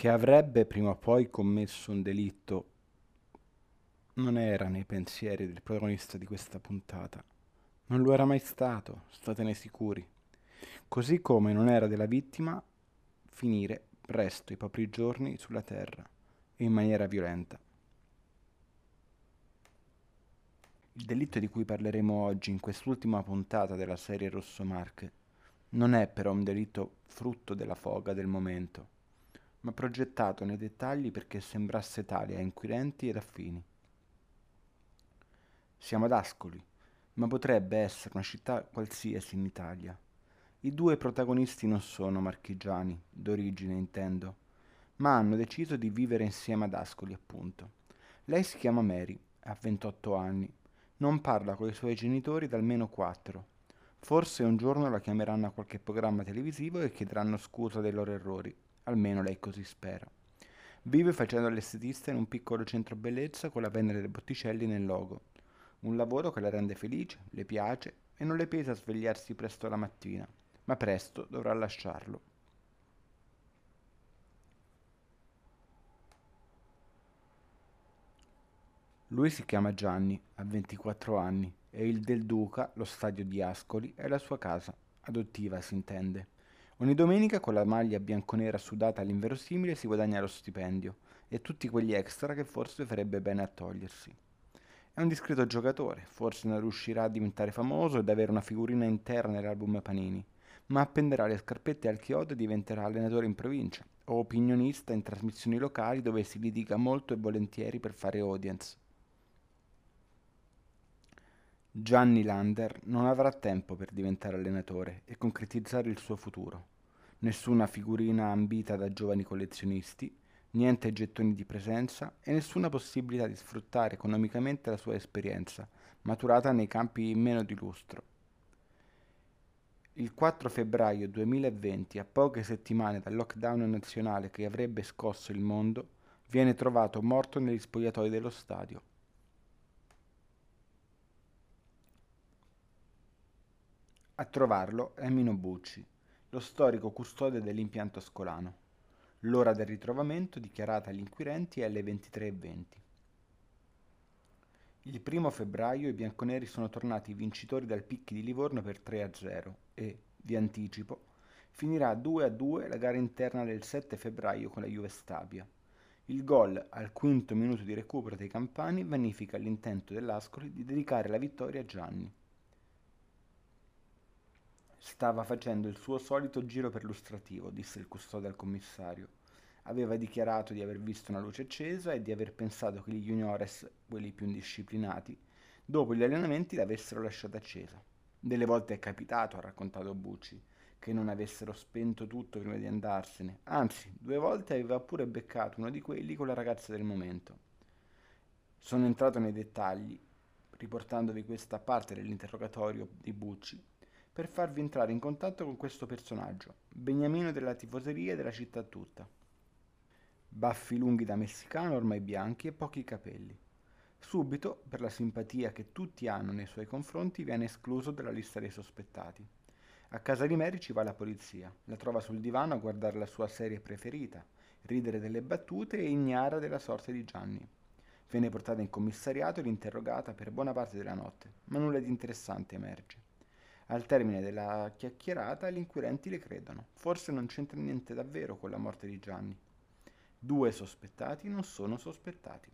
che avrebbe prima o poi commesso un delitto non era nei pensieri del protagonista di questa puntata. Non lo era mai stato, statene sicuri. Così come non era della vittima finire presto i propri giorni sulla terra e in maniera violenta. Il delitto di cui parleremo oggi in quest'ultima puntata della serie Rosso Marche non è però un delitto frutto della foga del momento, ma progettato nei dettagli perché sembrasse tale a inquirenti ed affini. Siamo ad Ascoli, ma potrebbe essere una città qualsiasi in Italia. I due protagonisti non sono marchigiani, d'origine intendo, ma hanno deciso di vivere insieme ad Ascoli, appunto. Lei si chiama Mary, ha 28 anni, non parla con i suoi genitori da almeno 4. Forse un giorno la chiameranno a qualche programma televisivo e chiederanno scusa dei loro errori, almeno lei così spera. Vive facendo l'estetista in un piccolo centro bellezza con la vendita dei botticelli nel logo. Un lavoro che la rende felice, le piace e non le pesa svegliarsi presto la mattina, ma presto dovrà lasciarlo. Lui si chiama Gianni, ha 24 anni, è il del Duca, lo stadio di Ascoli, è la sua casa, adottiva si intende. Ogni domenica con la maglia bianconera sudata all'inverosimile si guadagna lo stipendio e tutti quegli extra che forse farebbe bene a togliersi. È un discreto giocatore, forse non riuscirà a diventare famoso ed avere una figurina interna nell'album Panini, ma appenderà le scarpette al chiodo e diventerà allenatore in provincia o opinionista in trasmissioni locali dove si litiga molto e volentieri per fare audience. Gianni Lander non avrà tempo per diventare allenatore e concretizzare il suo futuro. Nessuna figurina ambita da giovani collezionisti niente gettoni di presenza e nessuna possibilità di sfruttare economicamente la sua esperienza, maturata nei campi meno di lustro. Il 4 febbraio 2020, a poche settimane dal lockdown nazionale che avrebbe scosso il mondo, viene trovato morto negli spogliatoi dello stadio. A trovarlo è Mino Bucci, lo storico custode dell'impianto ascolano. L'ora del ritrovamento, dichiarata agli inquirenti, è alle 23.20. Il primo febbraio i bianconeri sono tornati vincitori dal Picchi di Livorno per 3-0 e, vi anticipo, finirà 2-2 la gara interna del 7 febbraio con la Juve Stabia. Il gol al quinto minuto di recupero dei campani vanifica l'intento dell'Ascoli di dedicare la vittoria a Gianni. Stava facendo il suo solito giro perlustrativo, disse il custode al commissario. Aveva dichiarato di aver visto una luce accesa e di aver pensato che gli juniores, quelli più indisciplinati, dopo gli allenamenti l'avessero lasciata accesa. Delle volte è capitato, ha raccontato Bucci, che non avessero spento tutto prima di andarsene. Anzi, due volte aveva pure beccato uno di quelli con la ragazza del momento. Sono entrato nei dettagli, riportandovi questa parte dell'interrogatorio di Bucci, per farvi entrare in contatto con questo personaggio, beniamino della tifoseria e della città tutta. Baffi lunghi da messicano, ormai bianchi e pochi capelli. Subito, per la simpatia che tutti hanno nei suoi confronti, viene escluso dalla lista dei sospettati. A casa di Mary ci va la polizia, la trova sul divano a guardare la sua serie preferita, ridere delle battute e ignara della sorte di Gianni. Viene portata in commissariato ed interrogata per buona parte della notte, ma nulla di interessante emerge. Al termine della chiacchierata gli inquirenti le credono. Forse non c'entra niente davvero con la morte di Gianni. Due sospettati non sono sospettati.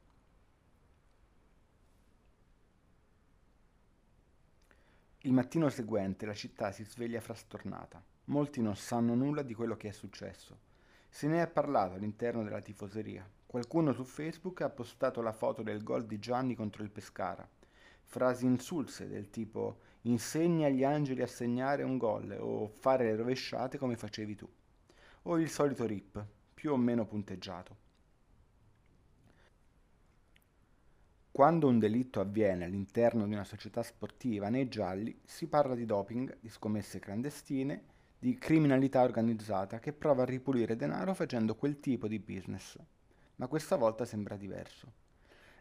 Il mattino seguente la città si sveglia frastornata. Molti non sanno nulla di quello che è successo. Se ne è parlato all'interno della tifoseria. Qualcuno su Facebook ha postato la foto del gol di Gianni contro il Pescara. Frasi insulse del tipo insegna agli angeli a segnare un gol o fare le rovesciate come facevi tu. O il solito rip, più o meno punteggiato. Quando un delitto avviene all'interno di una società sportiva nei gialli, si parla di doping, di scommesse clandestine, di criminalità organizzata che prova a ripulire denaro facendo quel tipo di business. Ma questa volta sembra diverso.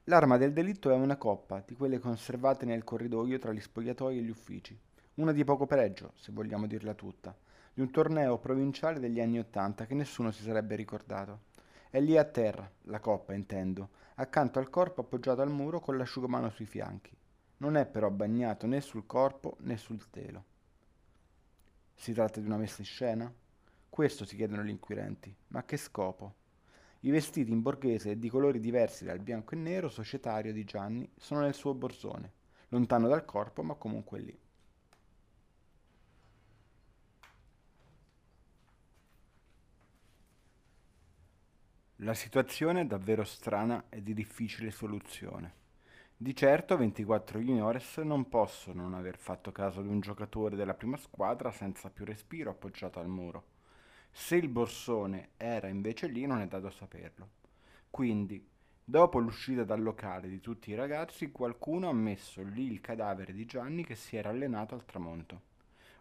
L'arma del delitto è una coppa, di quelle conservate nel corridoio tra gli spogliatoi e gli uffici. Una di poco pregio, se vogliamo dirla tutta, di un torneo provinciale degli anni Ottanta che nessuno si sarebbe ricordato. È lì a terra, la coppa intendo, accanto al corpo appoggiato al muro con l'asciugamano sui fianchi. Non è però bagnato né sul corpo né sul telo. Si tratta di una messa in scena? Questo si chiedono gli inquirenti. Ma che scopo? I vestiti in borghese e di colori diversi dal bianco e nero societario di Gianni sono nel suo borsone, lontano dal corpo ma comunque lì. La situazione è davvero strana e di difficile soluzione. Di certo 24 juniores non possono non aver fatto caso di un giocatore della prima squadra senza più respiro appoggiato al muro. Se il borsone era invece lì non è dato saperlo. Quindi, dopo l'uscita dal locale di tutti i ragazzi, qualcuno ha messo lì il cadavere di Gianni che si era allenato al tramonto.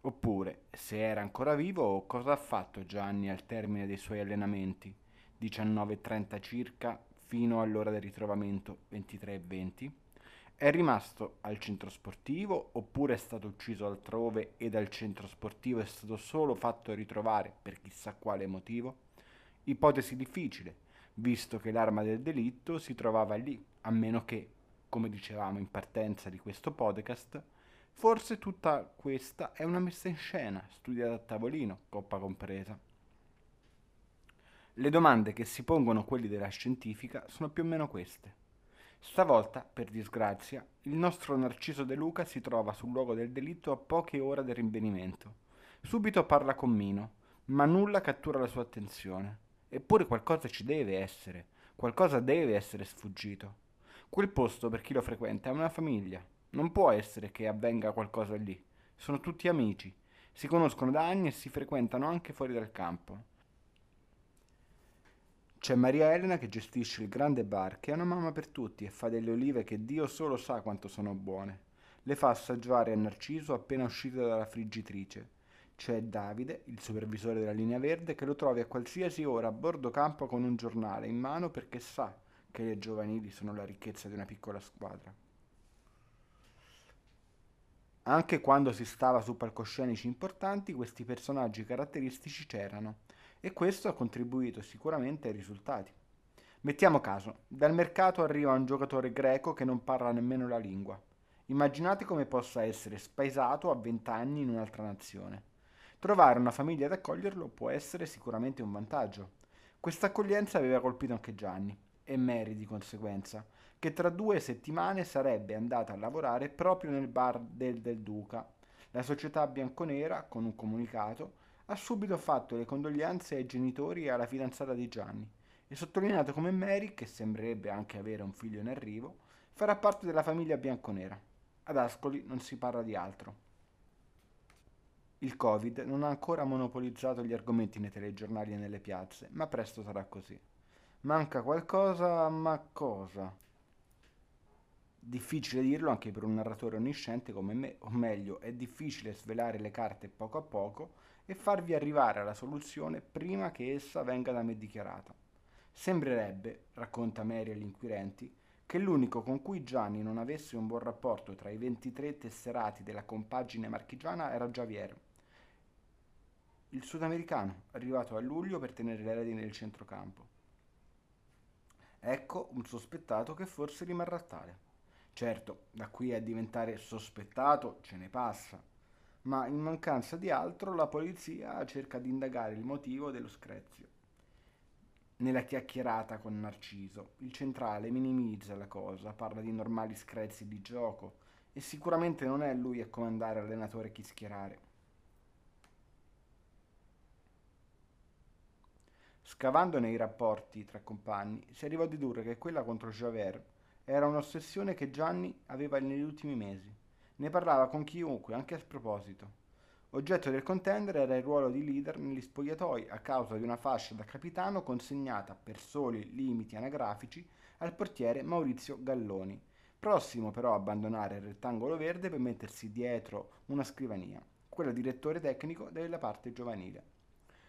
Oppure, se era ancora vivo, cosa ha fatto Gianni al termine dei suoi allenamenti? 19.30 circa fino all'ora del ritrovamento 23.20? È rimasto al centro sportivo oppure è stato ucciso altrove e dal centro sportivo è stato solo fatto ritrovare per chissà quale motivo? Ipotesi difficile, visto che l'arma del delitto si trovava lì, a meno che, come dicevamo in partenza di questo podcast, forse tutta questa è una messa in scena, studiata a tavolino, coppa compresa. Le domande che si pongono quelli della scientifica sono più o meno queste. Stavolta, per disgrazia, il nostro Narciso De Luca si trova sul luogo del delitto a poche ore del rinvenimento. Subito parla con Mino, ma nulla cattura la sua attenzione. Eppure qualcosa ci deve essere, qualcosa deve essere sfuggito. Quel posto, per chi lo frequenta, è una famiglia. Non può essere che avvenga qualcosa lì. Sono tutti amici, si conoscono da anni e si frequentano anche fuori dal campo. C'è Maria Elena che gestisce il grande bar, che è una mamma per tutti e fa delle olive che Dio solo sa quanto sono buone. Le fa assaggiare a Narciso appena uscite dalla friggitrice. C'è Davide, il supervisore della linea verde, che lo trovi a qualsiasi ora a bordo campo con un giornale in mano perché sa che le giovanili sono la ricchezza di una piccola squadra. Anche quando si stava su palcoscenici importanti, questi personaggi caratteristici c'erano e questo ha contribuito sicuramente ai risultati. Mettiamo caso, dal mercato arriva un giocatore greco che non parla nemmeno la lingua. Immaginate come possa essere spaesato a 20 anni in un'altra nazione. Trovare una famiglia ad accoglierlo può essere sicuramente un vantaggio. Questa accoglienza aveva colpito anche Gianni, e Mary di conseguenza, che tra due settimane sarebbe andata a lavorare proprio nel bar del Del Duca. La società bianconera, con un comunicato, ha subito fatto le condoglianze ai genitori e alla fidanzata di Gianni e sottolineato come Mary, che sembrerebbe anche avere un figlio in arrivo, farà parte della famiglia bianconera. Ad Ascoli non si parla di altro. Il Covid non ha ancora monopolizzato gli argomenti nei telegiornali e nelle piazze, ma presto sarà così. Manca qualcosa, ma cosa? Difficile dirlo anche per un narratore onnisciente come me, o meglio, è difficile svelare le carte poco a poco e farvi arrivare alla soluzione prima che essa venga da me dichiarata. Sembrerebbe, racconta Mary agli inquirenti, che l'unico con cui Gianni non avesse un buon rapporto tra i 23 tesserati della compagine marchigiana era Javier, il sudamericano, arrivato a luglio per tenere le redini del centrocampo. Ecco un sospettato che forse rimarrà tale. Certo, da qui a diventare sospettato ce ne passa, ma in mancanza di altro la polizia cerca di indagare il motivo dello screzio. Nella chiacchierata con Narciso, il centrale minimizza la cosa, parla di normali screzi di gioco e sicuramente non è lui a comandare allenatore chi schierare. Scavando nei rapporti tra compagni, si arrivò a dedurre che quella contro Javert era un'ossessione che Gianni aveva negli ultimi mesi. Ne parlava con chiunque, anche a sproposito. Oggetto del contender era il ruolo di leader negli spogliatoi a causa di una fascia da capitano consegnata per soli limiti anagrafici al portiere Maurizio Galloni, prossimo però a abbandonare il rettangolo verde per mettersi dietro una scrivania, quella direttore tecnico della parte giovanile.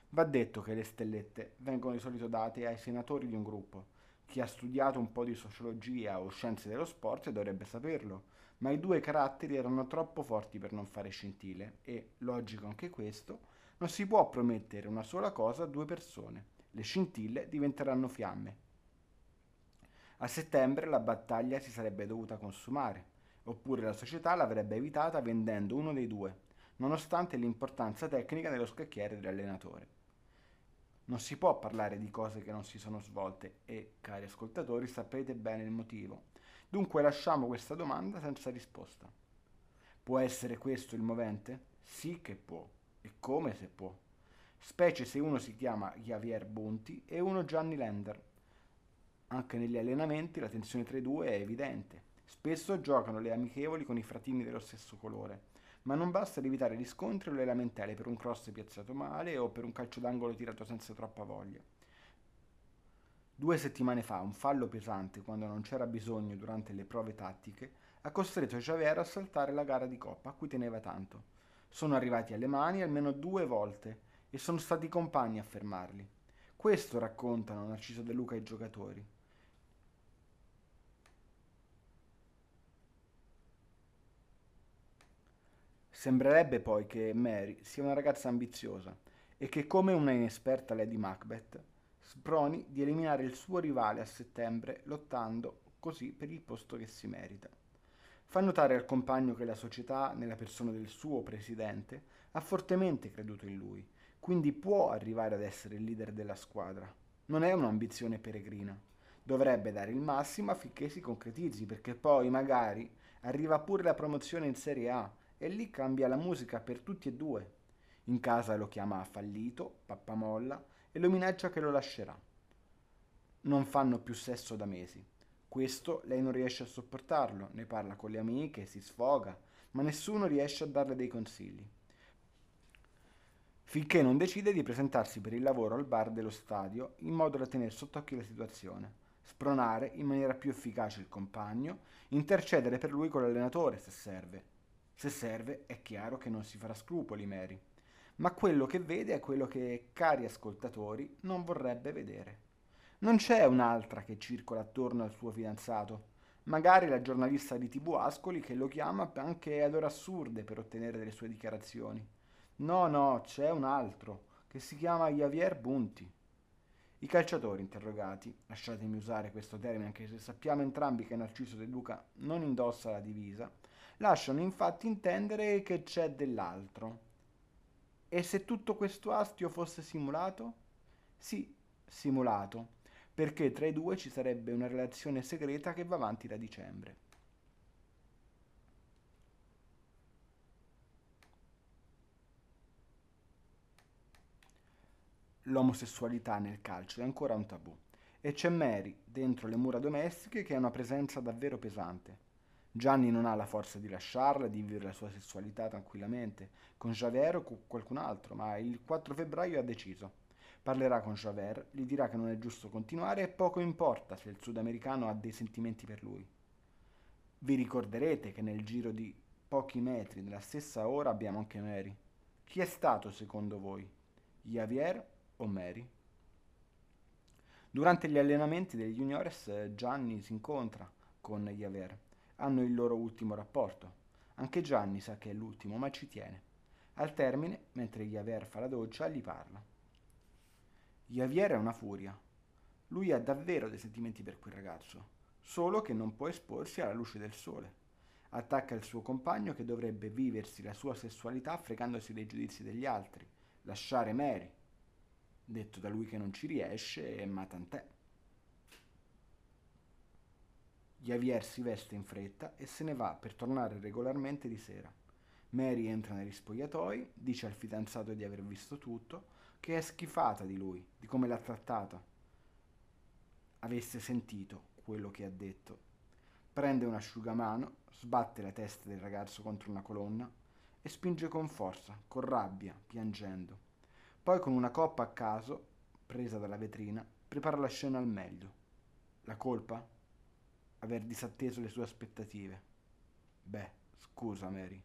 Va detto che le stellette vengono di solito date ai senatori di un gruppo. Chi ha studiato un po' di sociologia o scienze dello sport dovrebbe saperlo ma i due caratteri erano troppo forti per non fare scintille e, logico anche questo, non si può promettere una sola cosa a due persone Le scintille diventeranno fiamme. A settembre la battaglia si sarebbe dovuta consumare, oppure la società l'avrebbe evitata vendendo uno dei due, nonostante l'importanza tecnica dello scacchiere dell'allenatore. Non si può parlare di cose che non si sono svolte e, cari ascoltatori, sapete bene il motivo. Dunque lasciamo questa domanda senza risposta. Può essere questo il movente? Sì che può. E come se può? Specie se uno si chiama Javier Bunti e uno Gianni Lender. Anche negli allenamenti la tensione tra i due è evidente. Spesso giocano le amichevoli con i fratini dello stesso colore, ma non basta evitare gli scontri o le lamentele per un cross piazzato male o per un calcio d'angolo tirato senza troppa voglia. Due settimane fa un fallo pesante, quando non c'era bisogno durante le prove tattiche, ha costretto Javier a saltare la gara di coppa a cui teneva tanto. Sono arrivati alle mani almeno due volte e sono stati i compagni a fermarli. Questo raccontano Narciso De Luca ai giocatori. Sembrerebbe poi che Mary sia una ragazza ambiziosa e che come una inesperta Lady Macbeth sproni di eliminare il suo rivale a settembre lottando così per il posto che si merita. Fa notare al compagno che la società, nella persona del suo presidente, ha fortemente creduto in lui, quindi può arrivare ad essere il leader della squadra. Non è un'ambizione peregrina. Dovrebbe dare il massimo affinché si concretizzi, perché poi magari arriva pure la promozione in Serie A e lì cambia la musica per tutti e due. In casa lo chiama fallito, pappamolla e lo minaccia che lo lascerà. Non fanno più sesso da mesi. Questo lei non riesce a sopportarlo, ne parla con le amiche, si sfoga, ma nessuno riesce a darle dei consigli. Finché non decide di presentarsi per il lavoro al bar dello stadio in modo da tenere sott'occhio la situazione, spronare in maniera più efficace il compagno, intercedere per lui con l'allenatore se serve. Se serve è chiaro che non si farà scrupoli Mary, ma quello che vede è quello che, cari ascoltatori, non vorrebbe vedere. Non c'è un'altra che circola attorno al suo fidanzato. Magari la giornalista di TV Ascoli che lo chiama anche ad ore assurde per ottenere delle sue dichiarazioni. No, no, c'è un altro che si chiama Javier Bunti. I calciatori interrogati, lasciatemi usare questo termine anche se sappiamo entrambi che Narciso De Luca non indossa la divisa, lasciano infatti intendere che c'è dell'altro. E se tutto questo astio fosse simulato? Sì, simulato perché tra i due ci sarebbe una relazione segreta che va avanti da dicembre. L'omosessualità nel calcio è ancora un tabù e c'è Mary dentro le mura domestiche che ha una presenza davvero pesante. Gianni non ha la forza di lasciarla, di vivere la sua sessualità tranquillamente, con Javert o con qualcun altro, ma il 4 febbraio ha deciso. Parlerà con Javert, gli dirà che non è giusto continuare e poco importa se il sudamericano ha dei sentimenti per lui. Vi ricorderete che nel giro di pochi metri nella stessa ora abbiamo anche Mary. Chi è stato secondo voi? Javier o Mary? Durante gli allenamenti degli juniores Gianni si incontra con Javier. Hanno il loro ultimo rapporto. Anche Gianni sa che è l'ultimo, ma ci tiene. Al termine, mentre Javier fa la doccia, gli parla. Javier è una furia. Lui ha davvero dei sentimenti per quel ragazzo, solo che non può esporsi alla luce del sole. Attacca il suo compagno che dovrebbe viversi la sua sessualità fregandosi dei giudizi degli altri, lasciare Mary. Detto da lui che non ci riesce, ma tant'è. Javier si veste in fretta e se ne va per tornare regolarmente di sera. Mary entra negli spogliatoi, dice al fidanzato di aver visto tutto, che è schifata di lui, di come l'ha trattata. Avesse sentito quello che ha detto. Prende un asciugamano, sbatte la testa del ragazzo contro una colonna e spinge con forza, con rabbia, piangendo. Poi con una coppa a caso, presa dalla vetrina, prepara la scena al meglio. La colpa? Aver disatteso le sue aspettative. Beh, scusa Mary.